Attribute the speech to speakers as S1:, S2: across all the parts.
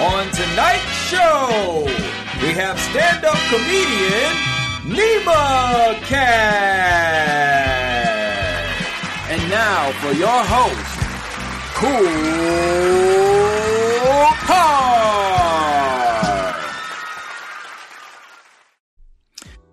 S1: On tonight's show, we have stand up comedian Nema Katt. And now for your host, Kool Kard.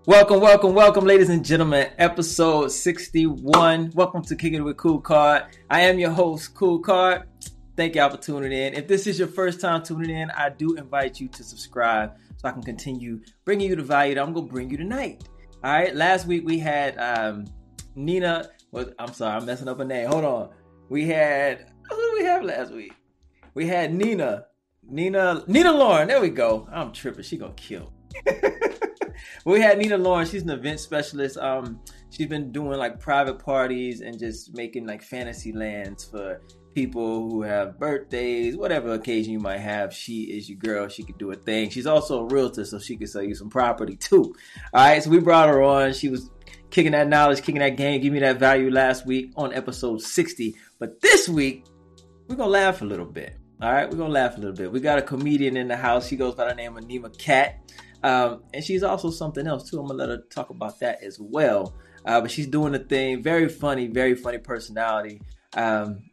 S1: Welcome, welcome, welcome, ladies and gentlemen. Episode 61. Welcome to Kicking It with Kool Kard. I am your host, Kool Kard. Thank y'all for tuning in. If this is your first time tuning in, I do invite you to subscribe so I can continue bringing you the value that I'm going to bring you tonight. All right. Last week we had um, Nina. Well, I'm sorry, I'm messing up a name. Hold on. We had who did we have last week? We had Nina. Nina Nina Lauren. There we go. I'm tripping. She gonna kill. we had Nina Lauren. She's an event specialist. Um, she's been doing like private parties and just making like fantasy lands for people who have birthdays, whatever occasion you might have. She is your girl. She could do a thing. She's also a realtor, so she could sell you some property too. All right, so we brought her on. She was kicking that knowledge, kicking that game, giving me that value last week on episode 60. But this week, we're gonna laugh a little bit. All right, we're gonna laugh a little bit. We got a comedian in the house. She goes by the name of Nema Katt. Um, and she's also something else too. I'm gonna let her talk about that as well. Uh, but she's doing the thing. Very funny, very funny personality. Um,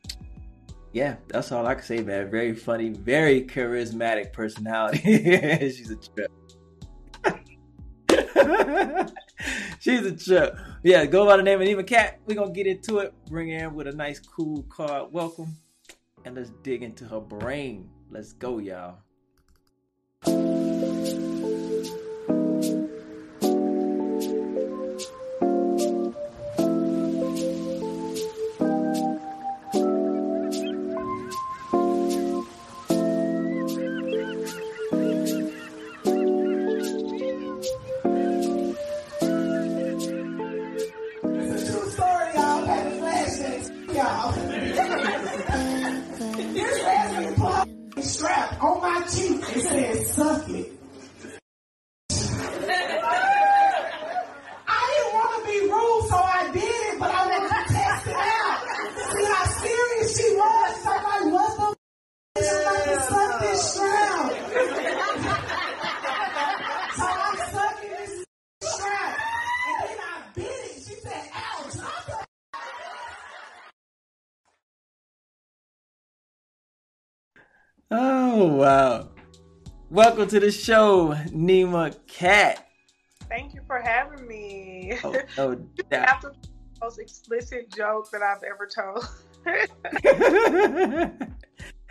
S1: yeah, that's all I can say, man. Very funny, very charismatic personality. She's a trip. She's a trip. Yeah, go by the name of Nema Katt. We're gonna get into it. Bring her in with a nice, cool card. Welcome. And let's dig into her brain. Let's go, y'all.
S2: On my cheek. It says, suck it.
S1: Oh wow. Welcome to the show, Nema Katt.
S3: Thank you for having me.
S1: Oh, no doubt.
S3: The most explicit joke that I've ever told.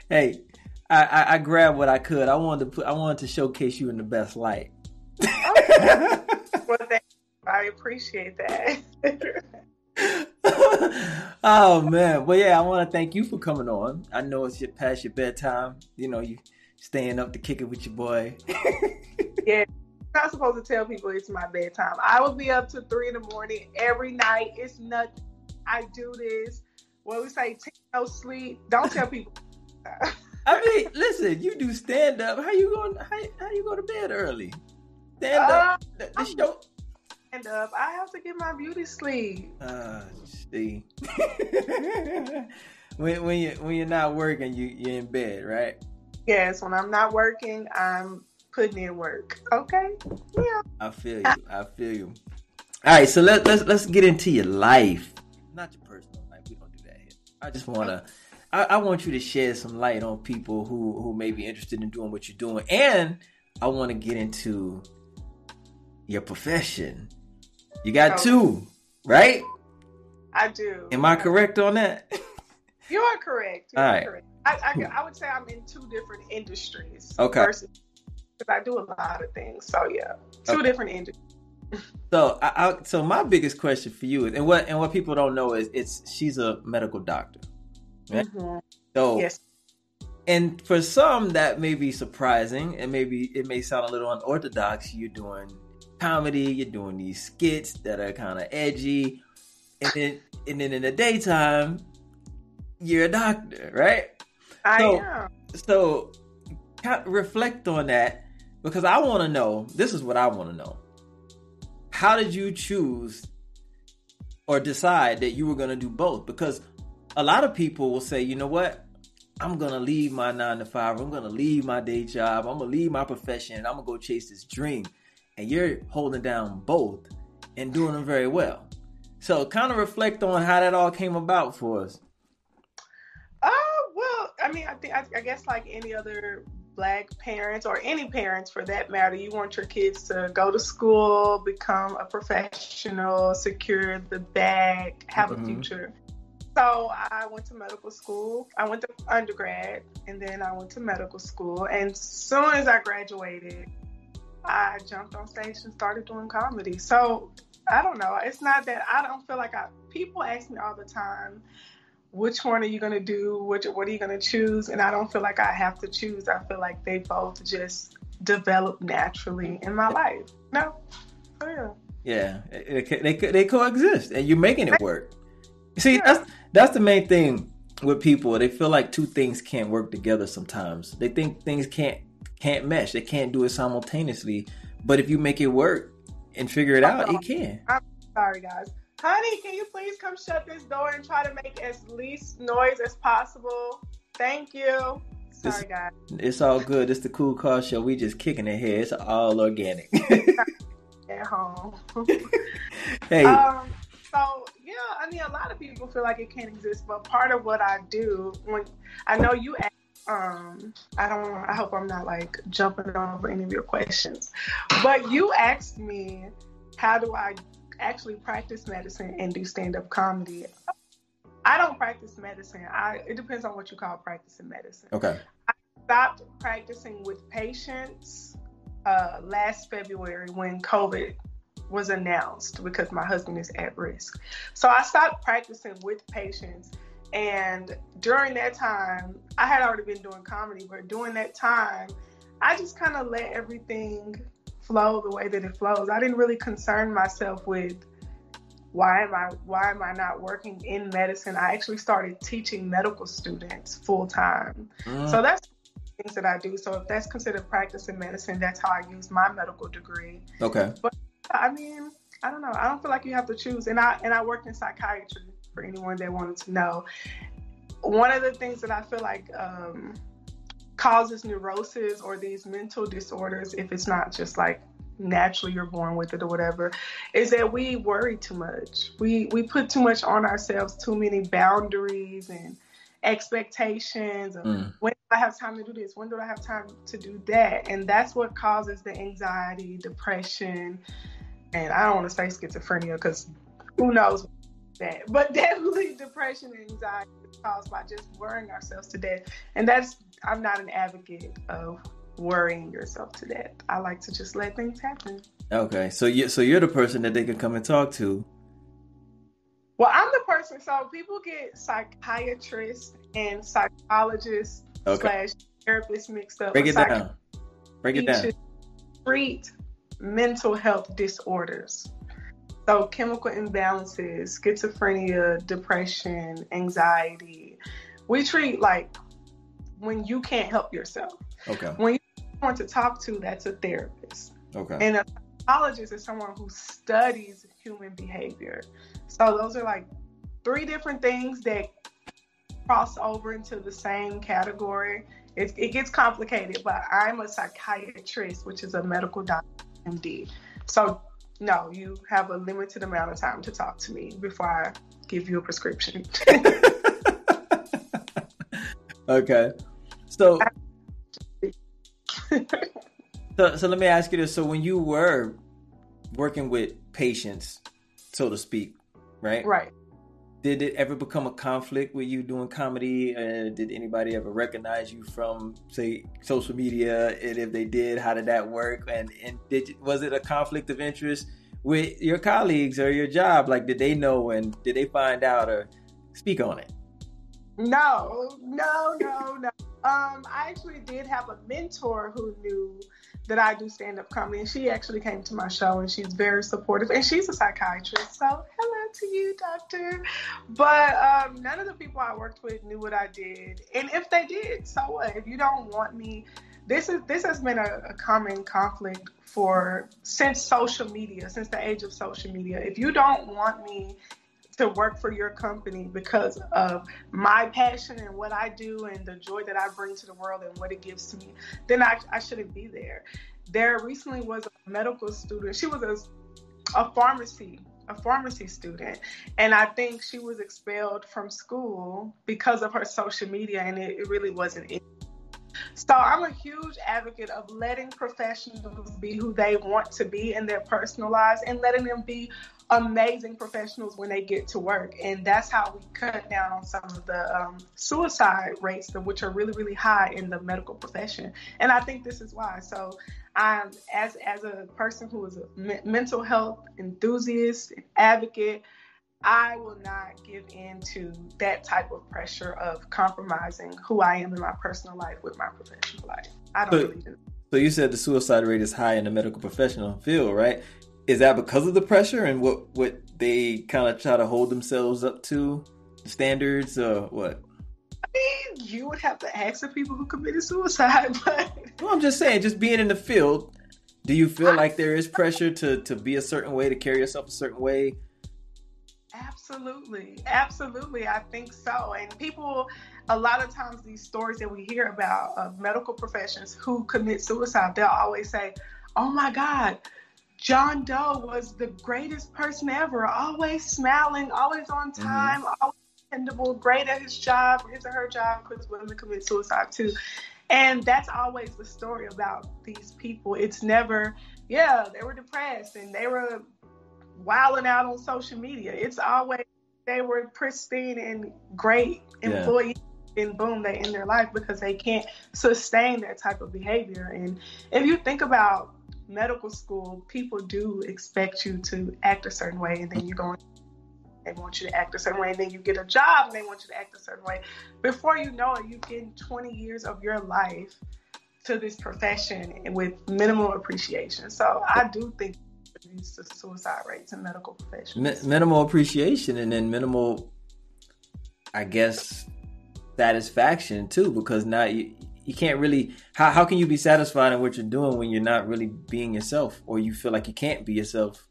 S1: hey, I, I, I grabbed what I could. I wanted to put. I wanted to showcase you in the best light.
S3: well, thank you. I appreciate that.
S1: oh man, well yeah, I want to thank you for coming on. I know it's your past your bedtime. You know you staying up to kick it with your boy.
S3: yeah. I'm not supposed to tell people it's my bedtime. I will be up to three in the morning every night. It's nothing. I do this. What we say, take no sleep. Don't tell people.
S1: I mean, listen, you do stand up. How you going? How, how you go to bed early? Stand up.
S3: Uh,
S1: the, the show.
S3: Stand up. I have to get my beauty sleep.
S1: Uh, see, when when you when you're not working, you you're in bed, right?
S3: Yes, when I'm not working, I'm putting in work. Okay. Yeah.
S1: I feel you. I feel you. All right, so let, let's let's get into your life, not your personal life. We don't do that here. I just wanna, I, I want you to shed some light on people who who may be interested in doing what you're doing, and I want to get into your profession. You got two, right?
S3: I do.
S1: Am I correct on that?
S3: You are correct. You
S1: All
S3: are
S1: right.
S3: correct. I, I, I would say I'm in two different industries.
S1: Okay.
S3: Versus, because I do a lot of things. So yeah, two
S1: Okay.
S3: different industries.
S1: So, I, I, so my biggest question for you is, and what and what people don't know is, it's she's a medical doctor. Right.
S3: Mhm.
S1: So,
S3: Yes.
S1: and for some that may be surprising, and maybe it may sound a little unorthodox. You're doing comedy, you're doing these skits that are kind of edgy, and then and then in the daytime, you're a doctor, right?
S3: I
S1: So-
S3: am.
S1: So, reflect on that because I want to know. This is what I want to know. How did you choose or decide that you were going to do both? Because a lot of people will say, you know what, I'm gonna leave my nine to five. I'm gonna leave my day job. I'm gonna leave my profession, and I'm gonna go chase this dream. And you're holding down both and doing them very well. So, kind of reflect on how that all came about for us.
S3: Uh, well, I mean, I think I, I guess like any other black parents or any parents for that matter, you want your kids to go to school, become a professional, secure the bag, have
S1: Mhm.
S3: a future. So I went to medical school. I went to undergrad and then I went to medical school. And soon as I graduated, I jumped on stage and started doing comedy. So I don't know. It's not that I don't feel like I people ask me all the time, which one are you gonna do? Which what are you gonna choose? And I don't feel like I have to choose. I feel like they both just develop naturally in my life. No. Oh, yeah.
S1: Yeah, they they coexist, and you're making it work. See,
S3: Yeah.
S1: that's that's the main thing with people. They feel like two things can't work together. Sometimes they think things can't can't mesh. They can't do it simultaneously. But if you make it work and figure it out, it can.
S3: Sorry guys. Honey, can you please come shut this door and try to make as least noise as possible? Thank you. Sorry guys.
S1: It's all good. It's the cool car show. We just kicking it here. It's all organic.
S3: At home.
S1: hey,
S3: Um, so yeah, I mean, a lot of people feel like it can't exist, but part of what I do when I know you, ask, um, I don't, I hope I'm not like jumping over any of your questions, but you asked me, how do I actually practice medicine and do stand-up comedy? I don't practice medicine. I it depends on what you call practicing medicine
S1: okay.
S3: I stopped practicing with patients uh, last February when COVID was announced because my husband is at risk. So I stopped practicing with patients. And during that time, I had already been doing comedy, but during that time, I just kind of let everything flow the way that it flows. I didn't really concern myself with why am I why am I not working in medicine? I actually started teaching medical students full time.
S1: Mm,
S3: So that's things that I do. So if that's considered practice in medicine, that's how I use my medical degree.
S1: okay.
S3: But I mean, I don't know. I don't feel like you have to choose. And I and I worked in psychiatry for anyone that wanted to know. One of the things that I feel like um, causes neurosis or these mental disorders, if it's not just like naturally you're born with it or whatever, is that we worry too much. We we put too much on ourselves, too many boundaries and expectations of
S1: Mm,
S3: when do I have time to do this? When do I have time to do that? And that's what causes the anxiety, depression, and I don't want to say schizophrenia because who knows that, but definitely depression and anxiety is caused by just worrying ourselves to death. And that's, I'm not an advocate of worrying yourself to death. I like to just let things happen.
S1: okay. So you so you're the person that they can come and talk to.
S3: Well, I'm the person, so people get psychiatrists and psychologists
S1: Okay.
S3: slash therapists mixed up.
S1: Break it down. Break it down.
S3: treat mental health disorders. So chemical imbalances, schizophrenia, depression, anxiety. We treat like when you can't help yourself.
S1: Okay.
S3: When you want to talk to, that's a therapist.
S1: Okay.
S3: And a psychologist is someone who studies human behavior. So those are like three different things that cross over into the same category. It, it gets complicated, but I'm a psychiatrist, which is a medical doctor, MD. So no, you have a limited amount of time to talk to me before I give you a prescription.
S1: okay. So, so so let me ask you this: So when you were working with patients, so to speak, right?
S3: right.
S1: Did it ever become a conflict with you doing comedy? Uh, did anybody ever recognize you from, say, social media? And if they did, how did that work? And and did was it a conflict of interest with your colleagues or your job? Like, did they know and did they find out or speak on it?
S3: No, no, no, no. Um, I actually did have a mentor who knew that I do stand up comedy, and she actually came to my show, and she's very supportive, and she's a psychiatrist. So hello to you, doctor. But um, none of the people I worked with knew what I did, and if they did, so what? If you don't want me, this is this has been a, a common conflict for since social media, since the age of social media. If you don't want me to work for your company because of my passion and what I do and the joy that I bring to the world and what it gives to me, then I, I shouldn't be there. There recently was a medical student. She was a, a pharmacy a pharmacy student and i think she was expelled from school because of her social media and it, it really wasn't it so I'm a huge advocate of letting professionals be who they want to be in their personal lives and letting them be amazing professionals when they get to work. And that's how we cut down on some of the um, suicide rates, which are really, really high in the medical profession. And I think this is why. So I'm as as a person who is a me- mental health enthusiast, and advocate. I will not give in to that type of pressure of compromising who I am in my personal life with my professional life. I don't
S1: so,
S3: believe in
S1: So you said the suicide rate is high in the medical professional field, right? Is that because of the pressure and what what they kind of try to hold themselves up to the standards or what?
S3: I mean, you would have to ask the people who committed suicide, but
S1: well, I'm just saying, just being in the field, do you feel like there is pressure to to be a certain way, to carry yourself a certain way?
S3: Absolutely. Absolutely. I think so. And people, a lot of times, these stories that we hear about of medical professions who commit suicide, they'll always say, Oh my God, John Doe was the greatest person ever, always smiling, always on mm-hmm. time, mm-hmm. always dependable, great at his job, his or her job, because women commit suicide too. And that's always the story about these people. It's never, yeah, they were depressed and they were wilding out on social media. It's always they were pristine and great employees. Yeah. And boom, they end their life because they can't sustain that type of behavior. And if you think about medical school, people do expect you to act a certain way, and then you go, going they want you to act a certain way, and then you get a job and they want you to act a certain way. Before you know it, you get 20 years of your life to this profession with minimal appreciation. So I do think leads to suicide rates in medical professions.
S1: minimal appreciation and then minimal, I guess, satisfaction too, because now you you can't really how how can you be satisfied in what you're doing when you're not really being yourself or you feel like you can't be yourself.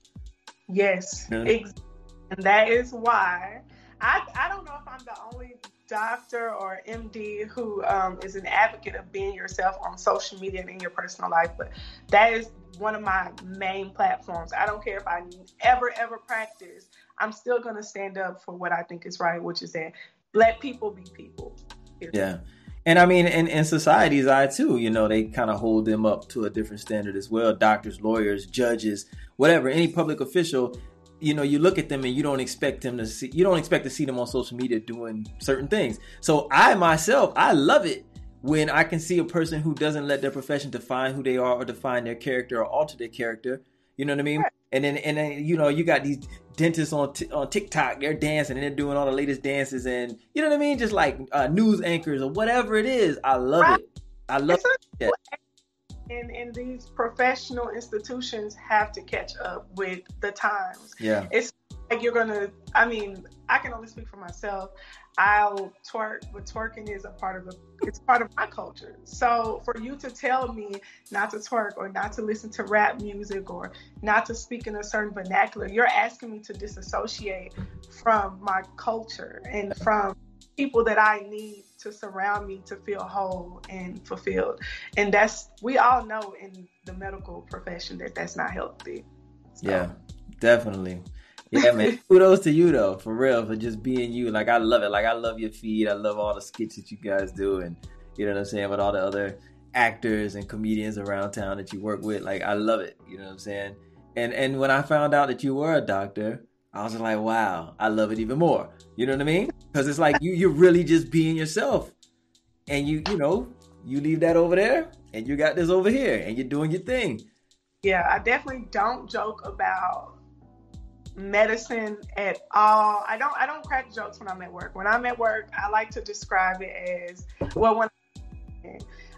S3: Yes, you know? and that is why I I don't know if I'm the only doctor or MD who um, is an advocate of being yourself on social media and in your personal life, but that is one of my main platforms. I don't care if I ever, ever practice, I'm still going to stand up for what I think is right, which is that let people be people.
S1: Yeah. And I mean, in, in society's eye too, you know, they kind of hold them up to a different standard as well. Doctors, lawyers, judges, whatever, any public official, you know, you look at them and you don't expect them to see, you don't expect to see them on social media doing certain things. So I myself, I love it when I can see a person who doesn't let their profession define who they are or define their character or alter their character. You know what I mean? Right. And then and then you know you got these dentists on t- on TikTok. They're dancing and they're doing all the latest dances and you know what I mean? Just like uh, news anchors or whatever it is. I love right. it. I love it.
S3: And, and these professional institutions have to catch up with the times.
S1: Yeah.
S3: It's like you're gonna I mean, I can only speak for myself. I'll twerk, but twerking is a part of the it's part of my culture. So for you to tell me not to twerk or not to listen to rap music or not to speak in a certain vernacular, you're asking me to disassociate from my culture and from people that I need to surround me to feel whole and fulfilled. And that's we all know in the medical profession that that's not healthy.
S1: So. Yeah, definitely. Yeah, man. Kudos to you though, for real, for just being you. Like I love it. Like I love your feed. I love all the skits that you guys do, and you know what I'm saying with all the other actors and comedians around town that you work with. Like I love it. You know what I'm saying? And and when I found out that you were a doctor, I was like, wow, I love it even more. You know what I mean? Because it's like you you're really just being yourself, and you you know you leave that over there, and you got this over here, and you're doing your thing.
S3: Yeah, I definitely don't joke about medicine at all. I don't I don't crack jokes when I'm at work. When I'm at work, I like to describe it as well when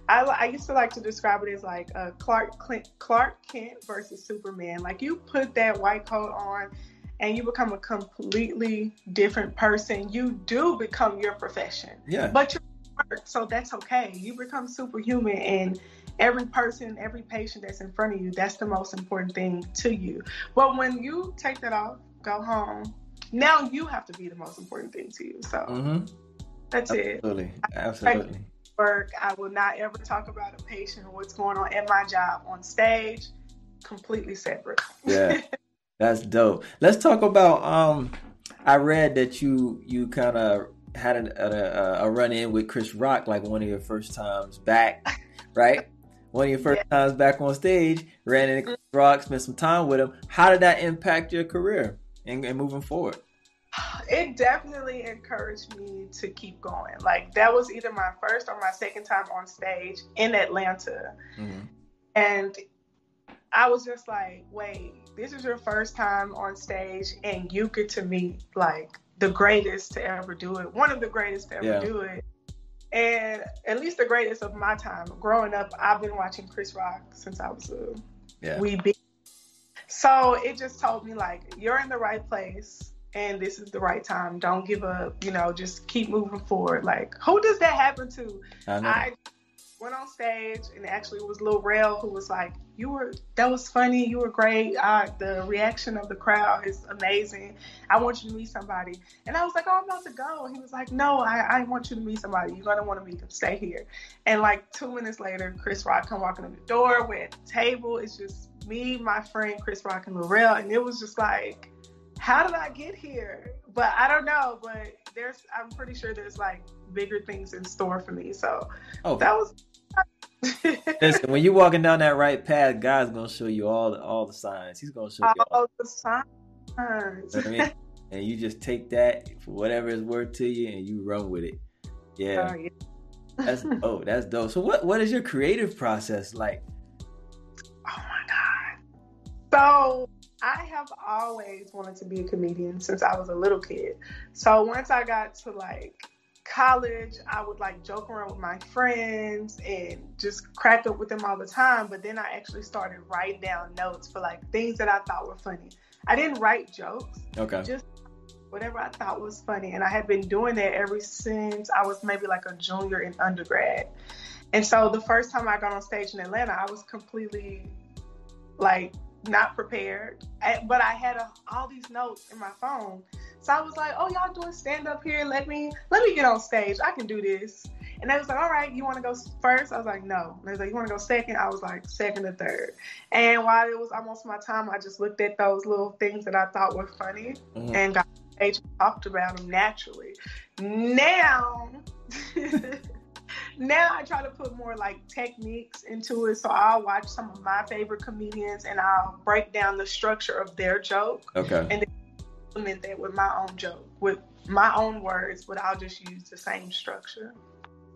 S3: I, I used to like to describe it as like a Clark Clint, Clark Kent versus Superman. Like you put that white coat on and you become a completely different person. You do become your profession.
S1: Yeah.
S3: But you work, so that's okay. You become superhuman and every person, every patient that's in front of you, that's the most important thing to you. But when you take that off, go home, now you have to be the most important thing to you. So
S1: Mm-hmm.
S3: that's it.
S1: Absolutely. Absolutely.
S3: Work. I will not ever talk about a patient or what's going on at my job on stage. Completely separate.
S1: Yeah. That's dope. Let's talk about um I read that you you kind of had a, a, a run in with Chris Rock like one of your first times back, right? One of your first
S3: Yeah.
S1: times back on stage, ran into Chris Rock, spent some time with him. How did that impact your career and, and moving forward?
S3: it definitely encouraged me to keep going. Like that was either my first or my second time on stage in Atlanta.
S1: Mhm.
S3: And I was just like, wait, this is your first time on stage and you get to meet like the greatest to ever do it, one of the greatest to ever
S1: Yeah.
S3: do it. And at least the greatest of my time. Growing up, I've been watching Chris Rock since I was a
S1: Yeah.
S3: wee bit. So it just told me like you're in the right place and this is the right time. Don't give up, you know, just keep moving forward. Like who does that happen to?
S1: I know.
S3: I went on stage and actually it was Lil Rel who was like, "You were that was funny. You were great. Uh, the reaction of the crowd is amazing. I want you to meet somebody." And I was like, "Oh, I'm about to go." He was like, "No, I, I want you to meet somebody. You're gonna want to meet them. Stay here." And like two minutes later, Chris Rock come walking in the door. We're at the table. It's just me, my friend Chris Rock, and Lil Rel, and it was just like, "How did I get here?" But I don't know. But there's, I'm pretty sure there's like bigger things in store for me. So
S1: oh,
S3: that was.
S1: Listen, when you're walking down that right path, God's gonna show you all the all the signs. He's gonna show you all.
S3: all the signs.
S1: You know I mean? and you just take that for whatever it's worth to you, and you run with it. Yeah.
S3: Oh, yeah.
S1: That's oh, that's dope. So what what is your creative process like?
S3: Oh my god. So I have always wanted to be a comedian since I was a little kid. So once I got to like college, I would like joke around with my friends and just crack up with them all the time. But then I actually started writing down notes for like things that I thought were funny. I didn't write jokes,
S1: Okay.
S3: just whatever I thought was funny. And I had been doing that ever since I was maybe like a junior in undergrad. And so the first time I got on stage in Atlanta, I was completely like not prepared. I- But I had a, all these notes in my phone. So I was like, "Oh, y'all doing stand up here? Let me let me get on stage. I can do this." And they was like, "All right, you want to go first? I was like, "No." And they was like, "You want to go second? I was like, second or third. And while it was almost my time, I just looked at those little things that I thought were funny
S1: Mhm.
S3: and got stage and talked about them naturally. Now, now I try to put more like techniques into it. So I'll watch some of my favorite comedians and I'll break down the structure of their joke,
S1: Okay.
S3: Implement that with my own joke, with my own words, but I'll just use the same structure.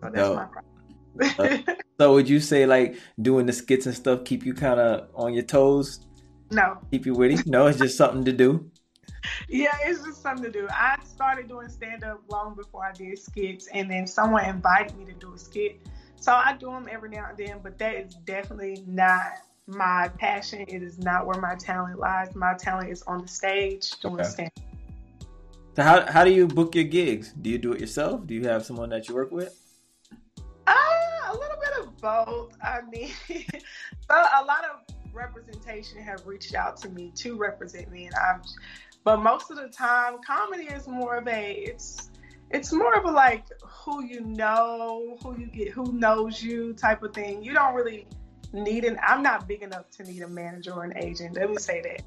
S3: So that's
S1: Dope.
S3: my problem.
S1: So would you say like doing the skits and stuff keep you kind of on your toes,
S3: no,
S1: keep you witty? No, it's just something to do.
S3: Yeah, it's just something to do. I started doing stand up long before I did skits, and then someone invited me to do a skit. So I do them every now and then, but that is definitely not my passion. It is not where my talent lies. My talent is on the stage doing
S1: Okay.
S3: stand
S1: So how how do you book your gigs? Do you do it yourself? Do you have someone that you work with?
S3: Uh, a little bit of both. I mean, so a lot of representation have reached out to me to represent me, and I've. But most of the time, comedy is more of a it's it's more of a like who you know, who you get, who knows you type of thing. You don't really need an. I'm not big enough to need a manager or an agent. Let me say that.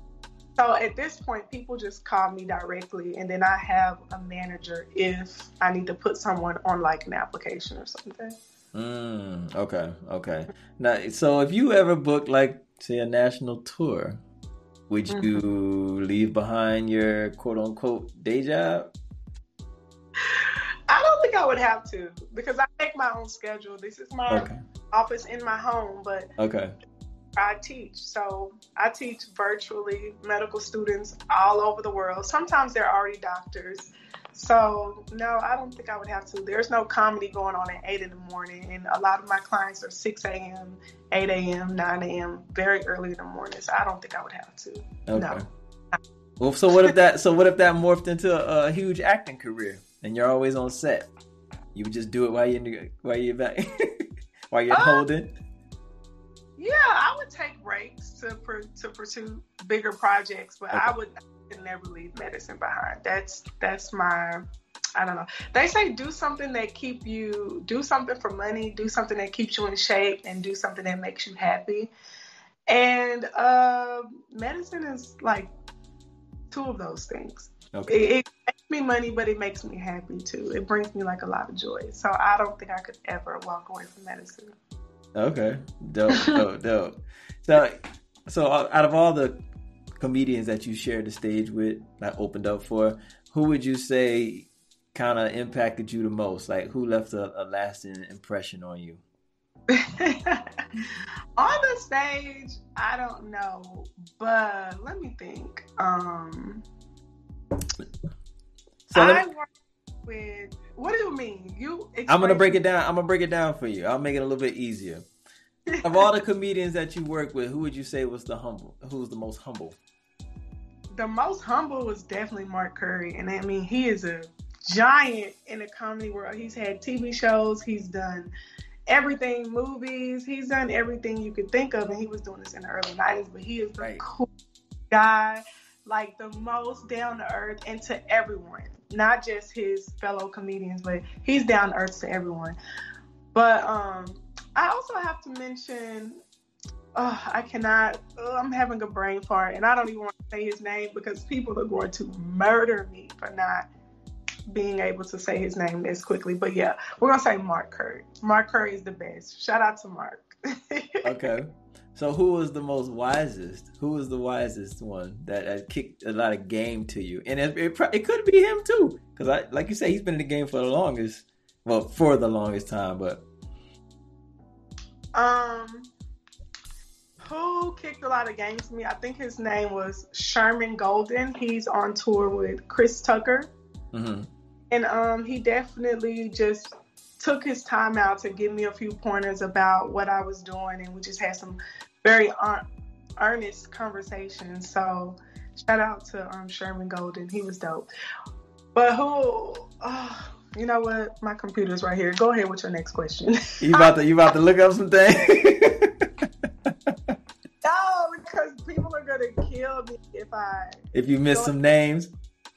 S3: So at this point, people just call me directly, and then I have a manager if I need to put someone on like an application or something.
S1: Mm, okay, okay. Now, so if you ever book like say a national tour, would you leave behind your quote unquote day job?
S3: I don't think I would have to because I make my own schedule. This is my
S1: Okay,
S3: office in my home, but
S1: okay,
S3: I teach. So I teach virtually medical students all over the world. Sometimes they're already doctors. So no, I don't think I would have to. There's no comedy going on at eight in the morning, and a lot of my clients are six a.m., eight a.m., nine a.m., very early in the morning. So I don't think I would have to.
S1: okay.
S3: No.
S1: Well, so what if that? So what if that morphed into a, a huge acting career, and you're always on set? You would just do it while in the, while you're back, while you're
S3: Uh,
S1: holding.
S3: Yeah, I would take breaks to to pursue bigger projects, but I would never leave medicine behind. That's that's my I don't know. They say do something that keep you do something for money, do something that keeps you in shape, and do something that makes you happy. And uh, medicine is like two of those things.
S1: Okay.
S3: It, it makes me money, but it makes me happy too. It brings me like a lot of joy. So I don't think I could ever walk away from medicine.
S1: Okay. Dope, dope, dope. So, so out of all the comedians that you shared the stage with, that opened up for, who would you say kind of impacted you the most? Like, who left a, a lasting impression on you?
S3: on the stage, I don't know, but let me think. Um,
S1: So
S3: I
S1: let-
S3: work with. What do you mean? You?
S1: I'm gonna break it down. I'm gonna break it down for you. I'll make it a little bit easier. of all the comedians that you work with, who would you say was the humble? Who's the most humble?
S3: the most humble was definitely Mark Curry, and I mean he is a giant in the comedy world. He's had TV shows, he's done everything, movies, he's done everything you could think of, and he was doing this in the early '90s. But he is the
S1: Right.
S3: cool guy, like the most down to earth, and to everyone, not just his fellow comedians, but he's down earth to everyone. But um, I also have to mention oh, I cannot. Oh, I'm having a brain fart, and I don't even want to say his name because people are going to murder me for not being able to say his name as quickly. But yeah, we're gonna say Mark Curry. Mark Curry is the best. Shout out to Mark.
S1: Okay. So who was the most wisest? Who was the wisest one that, that kicked a lot of game to you? And it, it, it could be him too, because I, like you say, he's been in the game for the longest. Well, for the longest time, but
S3: um, who kicked a lot of games to me? I think his name was Sherman Golden. He's on tour with Chris Tucker.
S1: mhm.
S3: and um, he definitely just took his time out to give me a few pointers about what I was doing, and we just had some very earnest conversations. So, shout out to um, Sherman Golden, he was dope. But who? Oh, you know what? My computer's right here. Go ahead with your next question.
S1: you about to you about to look up some things.
S3: no, because people are gonna kill me if I.
S1: if you miss some names,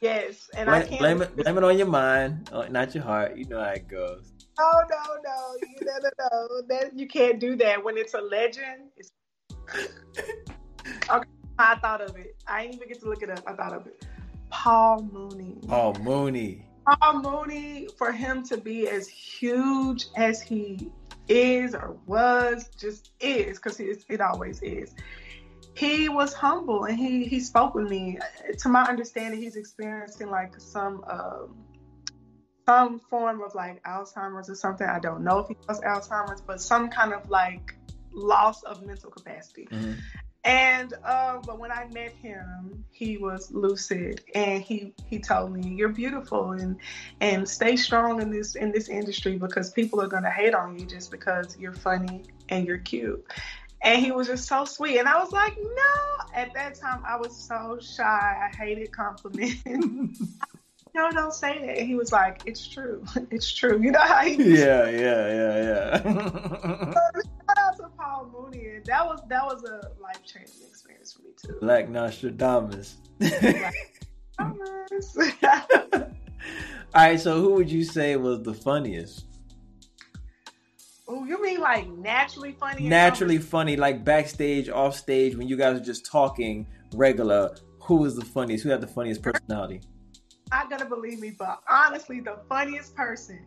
S3: Yes, and I
S1: blame,
S3: can't.
S1: blame it blame it on your mind, not your heart. You know how it goes.
S3: No, no, no, you no, no, no. That you can't do that when it's a legend. It's... okay, I thought of it. I didn't even get to look it up. I thought of it. Paul Mooney.
S1: Oh, Mooney.
S3: Paul Mooney, for him to be as huge as he is or was, just is, because it always is. He was humble and he he spoke with me. To my understanding, he's experiencing like some um, some form of like Alzheimer's or something. I don't know if he has Alzheimer's, but some kind of like loss of mental capacity.
S1: Mhm.
S3: And uh, but when I met him, he was lucid, and he he told me, "You're beautiful, and and stay strong in this in this industry because people are gonna hate on you just because you're funny and you're cute." And he was just so sweet, and I was like, "No!" At that time, I was so shy. I hated compliments. no, don't say that. And he was like, "It's true. It's true." You know how he
S1: Yeah, yeah, yeah, yeah.
S3: shout out to Paul Mooney, and that was that was a life changing experience for me too.
S1: Black Nostradamus.
S3: Thomas.
S1: All right, so who would you say was the funniest?
S3: oh, you mean like naturally funny?
S1: Naturally funny, like backstage, off stage, when you guys are just talking regular. Who is the funniest? Who had the funniest personality?
S3: Not gonna believe me, but honestly, the funniest person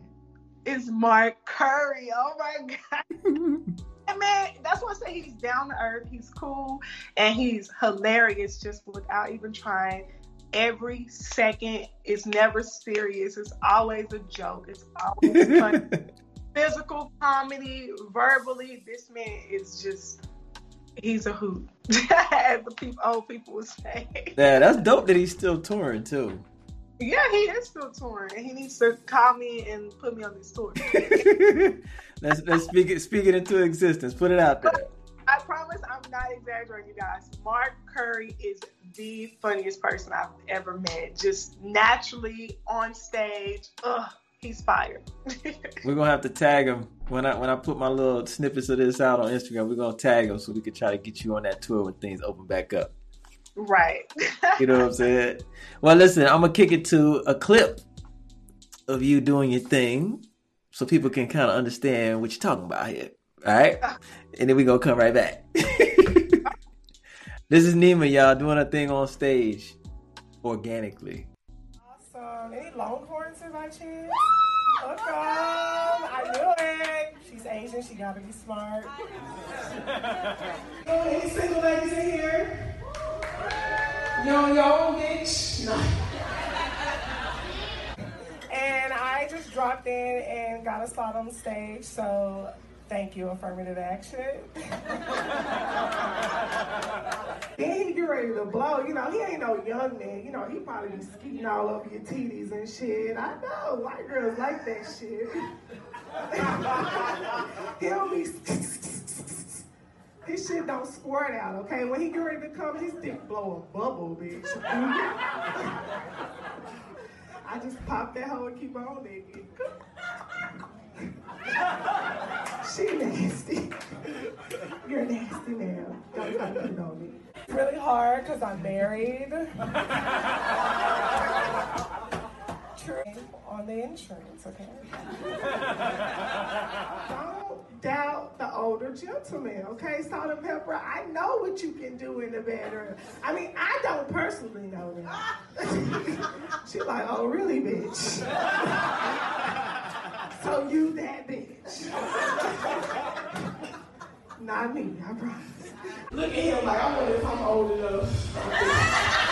S3: is Mark Curry. Oh my god. And man, that's why I say he's down to earth. He's cool and he's hilarious just without even trying. Every second is never serious. It's always a joke. It's always funny. Physical comedy, verbally, this man is just he's a hoot. As the people old people would say.
S1: yeah, that's dope that he's still touring too.
S3: Yeah, he is still touring and he needs to call me and put me on this tour.
S1: let's let's speak it speak it into existence. Put it out there.
S3: I promise I'm not exaggerating, you guys. Mark Curry is the funniest person I've ever met. Just naturally on stage. Ugh, he's fired.
S1: We're gonna have to tag him when I when I put my little snippets of this out on Instagram. We're gonna tag him so we can try to get you on that tour when things open back up.
S3: Right.
S1: You know what I'm saying? Well, listen, I'm gonna kick it to a clip of you doing your thing, so people can kind of understand what you're talking about here. All right, uh-huh. and then we gonna come right back. this is Nema, y'all, doing a thing on stage organically.
S2: Awesome. Any Longhorns in my chance? Welcome. I knew it. She's Asian. She gotta be smart. Oh, any single ladies in here? You on your own, bitch? No. And I just dropped in and got a spot on the stage, so thank you, affirmative action. then he get ready to blow. You know, he ain't no young man. You know, he probably be skeeting all over your titties and shit. I know, white girls like that shit. He'll be. His shit don't squirt out, okay? When he get ready to come, his dick blow a bubble, bitch. I just pop that hoe and keep on naked. she nasty. You're nasty now. Don't put on me. It's really hard because I'm married. True. On the insurance, okay? Don't doubt the older gentleman, okay? Salt and pepper, I know what you can do in the bedroom. I mean, I don't personally know that. she like, oh, really, bitch? so you that bitch. Not me, I promise. Look at him like, I wonder if I'm old enough.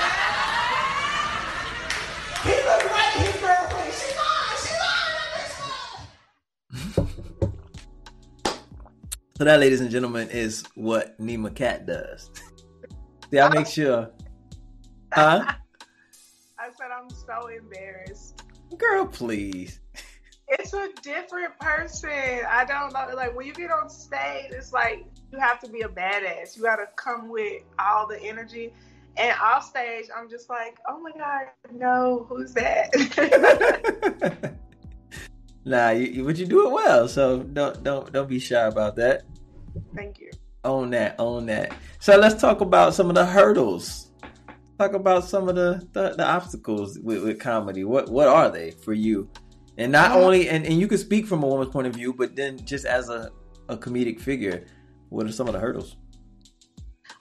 S1: So that, ladies and gentlemen, is what Nema Katt does. See, I make sure. Huh?
S3: I said I'm so embarrassed.
S1: Girl, please.
S3: It's a different person. I don't know. Like when you get on stage, it's like you have to be a badass. You got to come with all the energy. And off stage, I'm just like, oh my god, no, who's that?
S1: nah, you, you, but you do it well, so don't don't don't be shy about that.
S3: Thank you.
S1: Own that, own that. So let's talk about some of the hurdles. Talk about some of the the, the obstacles with, with comedy. What what are they for you? And not uh-huh. only and, and you can speak from a woman's point of view, but then just as a, a comedic figure, what are some of the hurdles?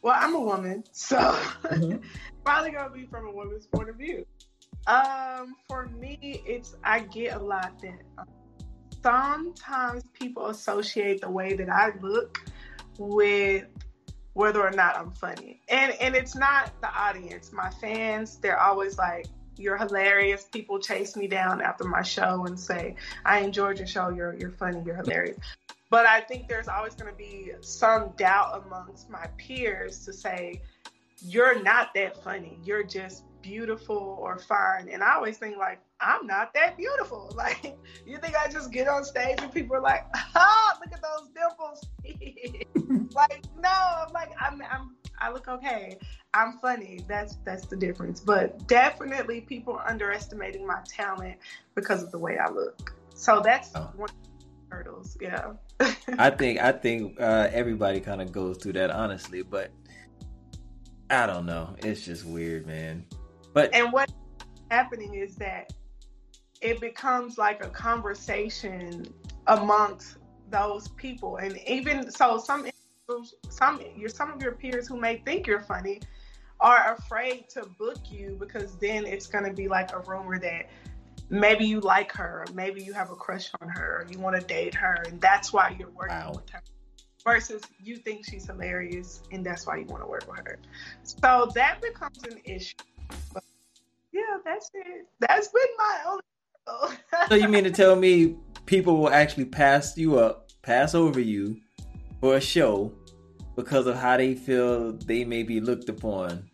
S3: Well, I'm a woman, so mm-hmm. probably gonna be from a woman's point of view. Um, for me, it's I get a lot that um, sometimes people associate the way that I look with whether or not I'm funny, and and it's not the audience. My fans, they're always like, "You're hilarious." People chase me down after my show and say, "I enjoyed your show. You're you're funny. You're hilarious." But I think there's always going to be some doubt amongst my peers to say, you're not that funny. You're just beautiful or fine. And I always think, like, I'm not that beautiful. Like, you think I just get on stage and people are like, ah, look at those dimples. like, no, I'm like, I'm, I'm, I look okay. I'm funny. That's that's the difference. But definitely, people are underestimating my talent because of the way I look. So that's oh. one hurdles. Yeah.
S1: I think I think uh, everybody kind of goes through that, honestly. But I don't know. It's just weird, man. But
S3: and what's happening is that it becomes like a conversation amongst those people, and even so, some some your some of your peers who may think you're funny are afraid to book you because then it's going to be like a rumor that maybe you like her, or maybe you have a crush on her, or you want to date her, and that's why you're working wow. with her. Versus you think she's hilarious, and that's why you want to work with her. So that becomes an issue. But yeah, that's it. That's been my only.
S1: so you mean to tell me people will actually pass you up, pass over you for a show because of how they feel they may be looked upon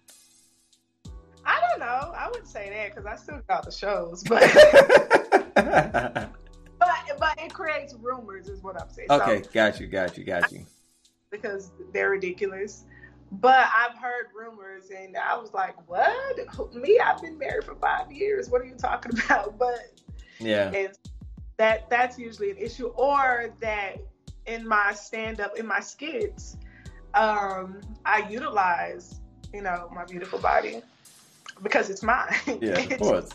S3: I don't know. I wouldn't say that because I still got the shows, but but but it creates rumors, is what I'm saying.
S1: Okay, so, got you, got you, got you.
S3: Because they're ridiculous. But I've heard rumors, and I was like, "What? Me? I've been married for five years. What are you talking about?" But
S1: yeah,
S3: and that that's usually an issue, or that in my stand up, in my skits, um, I utilize you know, my beautiful body because it's mine.
S1: Yeah, of course.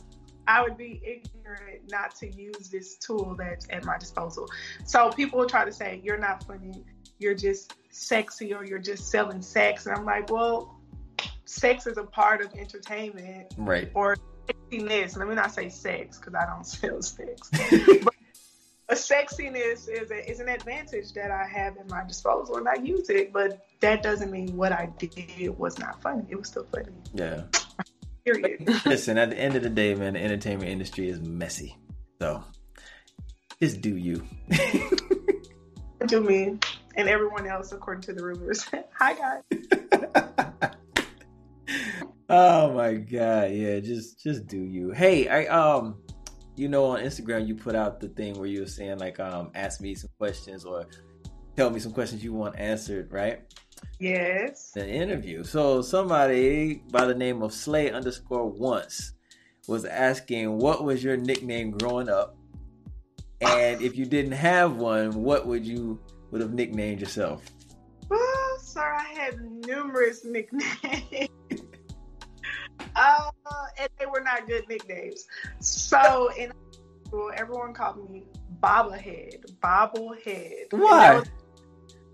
S3: I would be ignorant not to use this tool that's at my disposal. So people will try to say, you're not funny, you're just sexy, or you're just selling sex. And I'm like, well, sex is a part of entertainment.
S1: Right.
S3: Or sexiness. Let me not say sex because I don't sell sex. but a sexiness is, a, is an advantage that I have in my disposal and I use it. But that doesn't mean what I did was not funny. It was still funny.
S1: Yeah.
S3: Period.
S1: Listen, at the end of the day, man, the entertainment industry is messy. So just do you.
S3: do me and everyone else according to the rumors. Hi guys.
S1: oh my god, yeah, just just do you. Hey, I um you know on Instagram you put out the thing where you were saying like um ask me some questions or tell me some questions you want answered, right?
S3: Yes.
S1: An interview. So somebody by the name of Slay underscore once was asking what was your nickname growing up? And if you didn't have one, what would you would have nicknamed yourself?
S3: Well, sir, I had numerous nicknames. uh, and they were not good nicknames. So in school, everyone called me Bobblehead. Bobblehead.
S1: Why?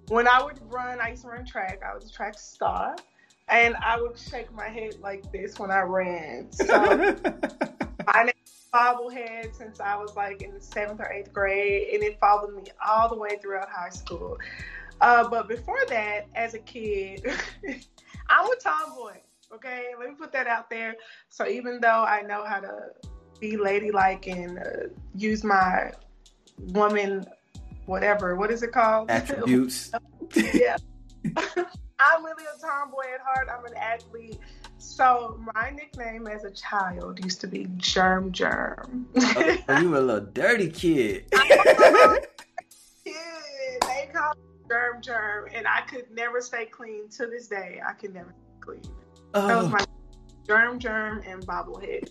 S3: when I would run, I used to run track. I was a track star, and I would shake my head like this when I ran. So my name bobblehead since I was like in the seventh or eighth grade, and it followed me all the way throughout high school. Uh, but before that, as a kid, I'm a tomboy. Okay, let me put that out there. So even though I know how to be ladylike and uh, use my woman whatever. What is it called?
S1: Attributes.
S3: yeah. I'm really a tomboy at heart. I'm an athlete. So my nickname as a child used to be Germ Germ.
S1: oh, you were a little dirty kid.
S3: yeah, they called me Germ Germ, and I could never stay clean. To this day, I can never stay clean.
S1: Oh.
S3: That was oh. my Germ Germ and Bobblehead.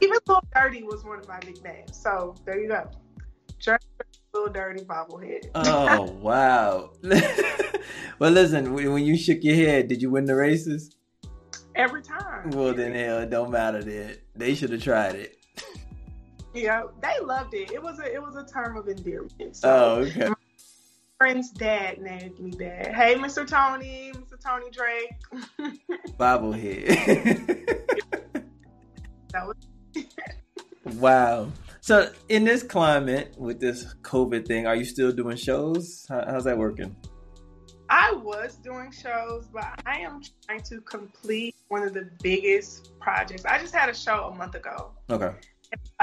S3: Even Little Dirty was one of my nicknames. So there you go. Germ Little Dirty Bobblehead.
S1: oh wow. well, listen. When you shook your head, did you win the races?
S3: Every time.
S1: Well, then hell, it don't matter. Then they should have tried it.
S3: Yeah, they loved it. It was a it was a term of endearment. So
S1: oh, okay.
S3: My friend's dad named me that. Hey, Mr. Tony, Mr. Tony Drake.
S1: Bobblehead.
S3: that was.
S1: wow. So, in this climate with this COVID thing, are you still doing shows? How, how's that working?
S3: I was doing shows, but I am trying to complete one of the biggest projects. I just had a show a month ago.
S1: Okay.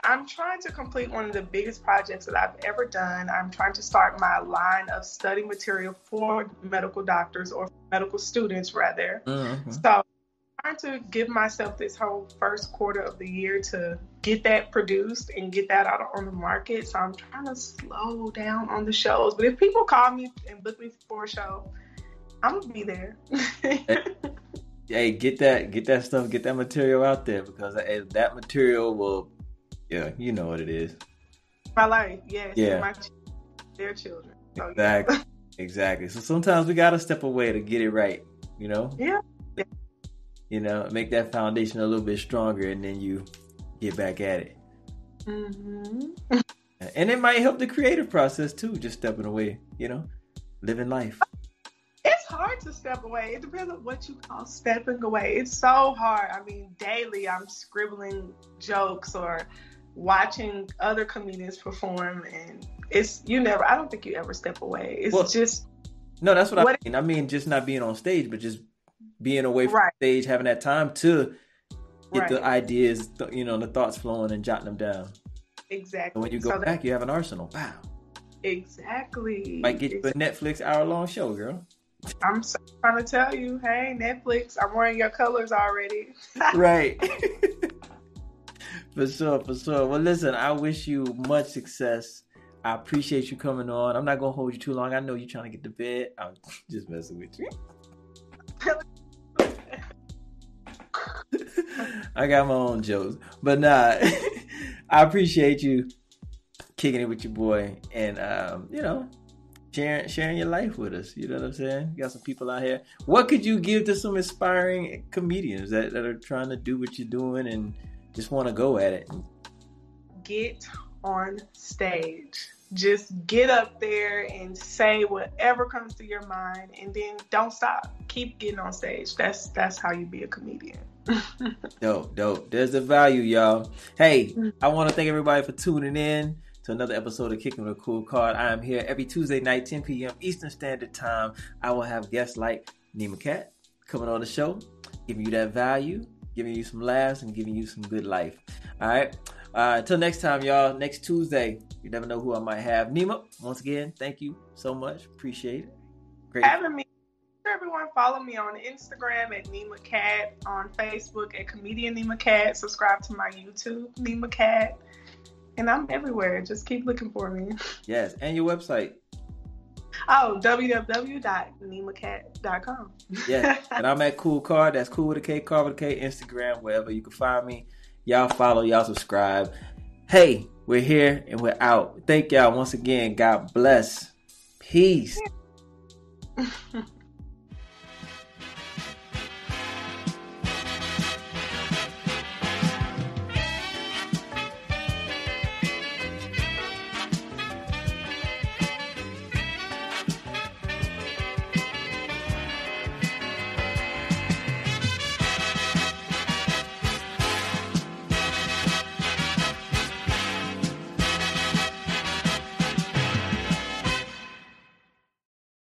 S3: I'm trying to complete one of the biggest projects that I've ever done. I'm trying to start my line of study material for medical doctors or medical students, rather.
S1: Mm-hmm.
S3: So, I'm trying to give myself this whole first quarter of the year to get that produced and get that out on the market. So, I'm trying to slow down on the shows. But if people call me and book me for a show, I'm gonna be there.
S1: hey, get that, get that stuff, get that material out there because that material will yeah, you know what it is.
S3: My life, yes.
S1: Yeah.
S3: My, their children. So,
S1: exactly.
S3: Yeah.
S1: exactly. So sometimes we gotta step away to get it right. You know.
S3: Yeah. yeah.
S1: You know, make that foundation a little bit stronger, and then you get back at it.
S3: Mm-hmm.
S1: and it might help the creative process too. Just stepping away. You know, living life.
S3: It's hard to step away. It depends on what you call stepping away. It's so hard. I mean, daily I'm scribbling jokes or watching other comedians perform and it's you never I don't think you ever step away. It's well, just
S1: No, that's what, what, I mean. I mean just not being on stage, but just being away from
S3: right.
S1: stage, having that time to get
S3: right.
S1: the ideas, you know, the thoughts flowing and jotting them down.
S3: Exactly.
S1: And when you go
S3: so
S1: back, that, you have an arsenal. Wow.
S3: Exactly.
S1: Might get you a Netflix hour long show, girl.
S3: I'm trying to tell you, hey, Netflix, I'm wearing your colors already.
S1: right. for sure, for sure. Well, listen, I wish you much success. I appreciate you coming on. I'm not gonna hold you too long. I know you're trying to get to bed. I'm just messing with you. I got my own jokes, but nah, I appreciate you kicking it with your boy, and um, you know, sharing sharing your life with us. You know what I'm saying? You got some people out here. What could you give to some inspiring comedians that, that are trying to do what you're doing and just want to go at it?
S3: Get on stage. Just get up there and say whatever comes to your mind and then don't stop. Keep getting on stage. That's that's how you be a comedian.
S1: dope, dope. There's the value, y'all. Hey, I want to thank everybody for tuning in to another episode of Kicking a Kool Kard. I am here every Tuesday night, 10 p.m. Eastern Standard Time. I will have guests like Nema Katt coming on the show, giving you that value, giving you some laughs, and giving you some good life. All right. Uh, until next time, y'all. Next Tuesday, you never know who I might have. Nema, once again, thank you so much. Appreciate it.
S3: Great having me. Everyone, follow me on Instagram at Nema Katt, on Facebook at Comedian Nema Katt. Subscribe to my YouTube, Nema Katt. And I'm everywhere. Just keep looking for me.
S1: Yes, and your website.
S3: Oh, www.nemakatt.com.
S1: yeah, and I'm at Kool Kard. That's cool with a K, Card with a K, Instagram, wherever you can find me. Y'all follow, y'all subscribe. Hey, we're here and we're out. Thank y'all once again. God bless. Peace.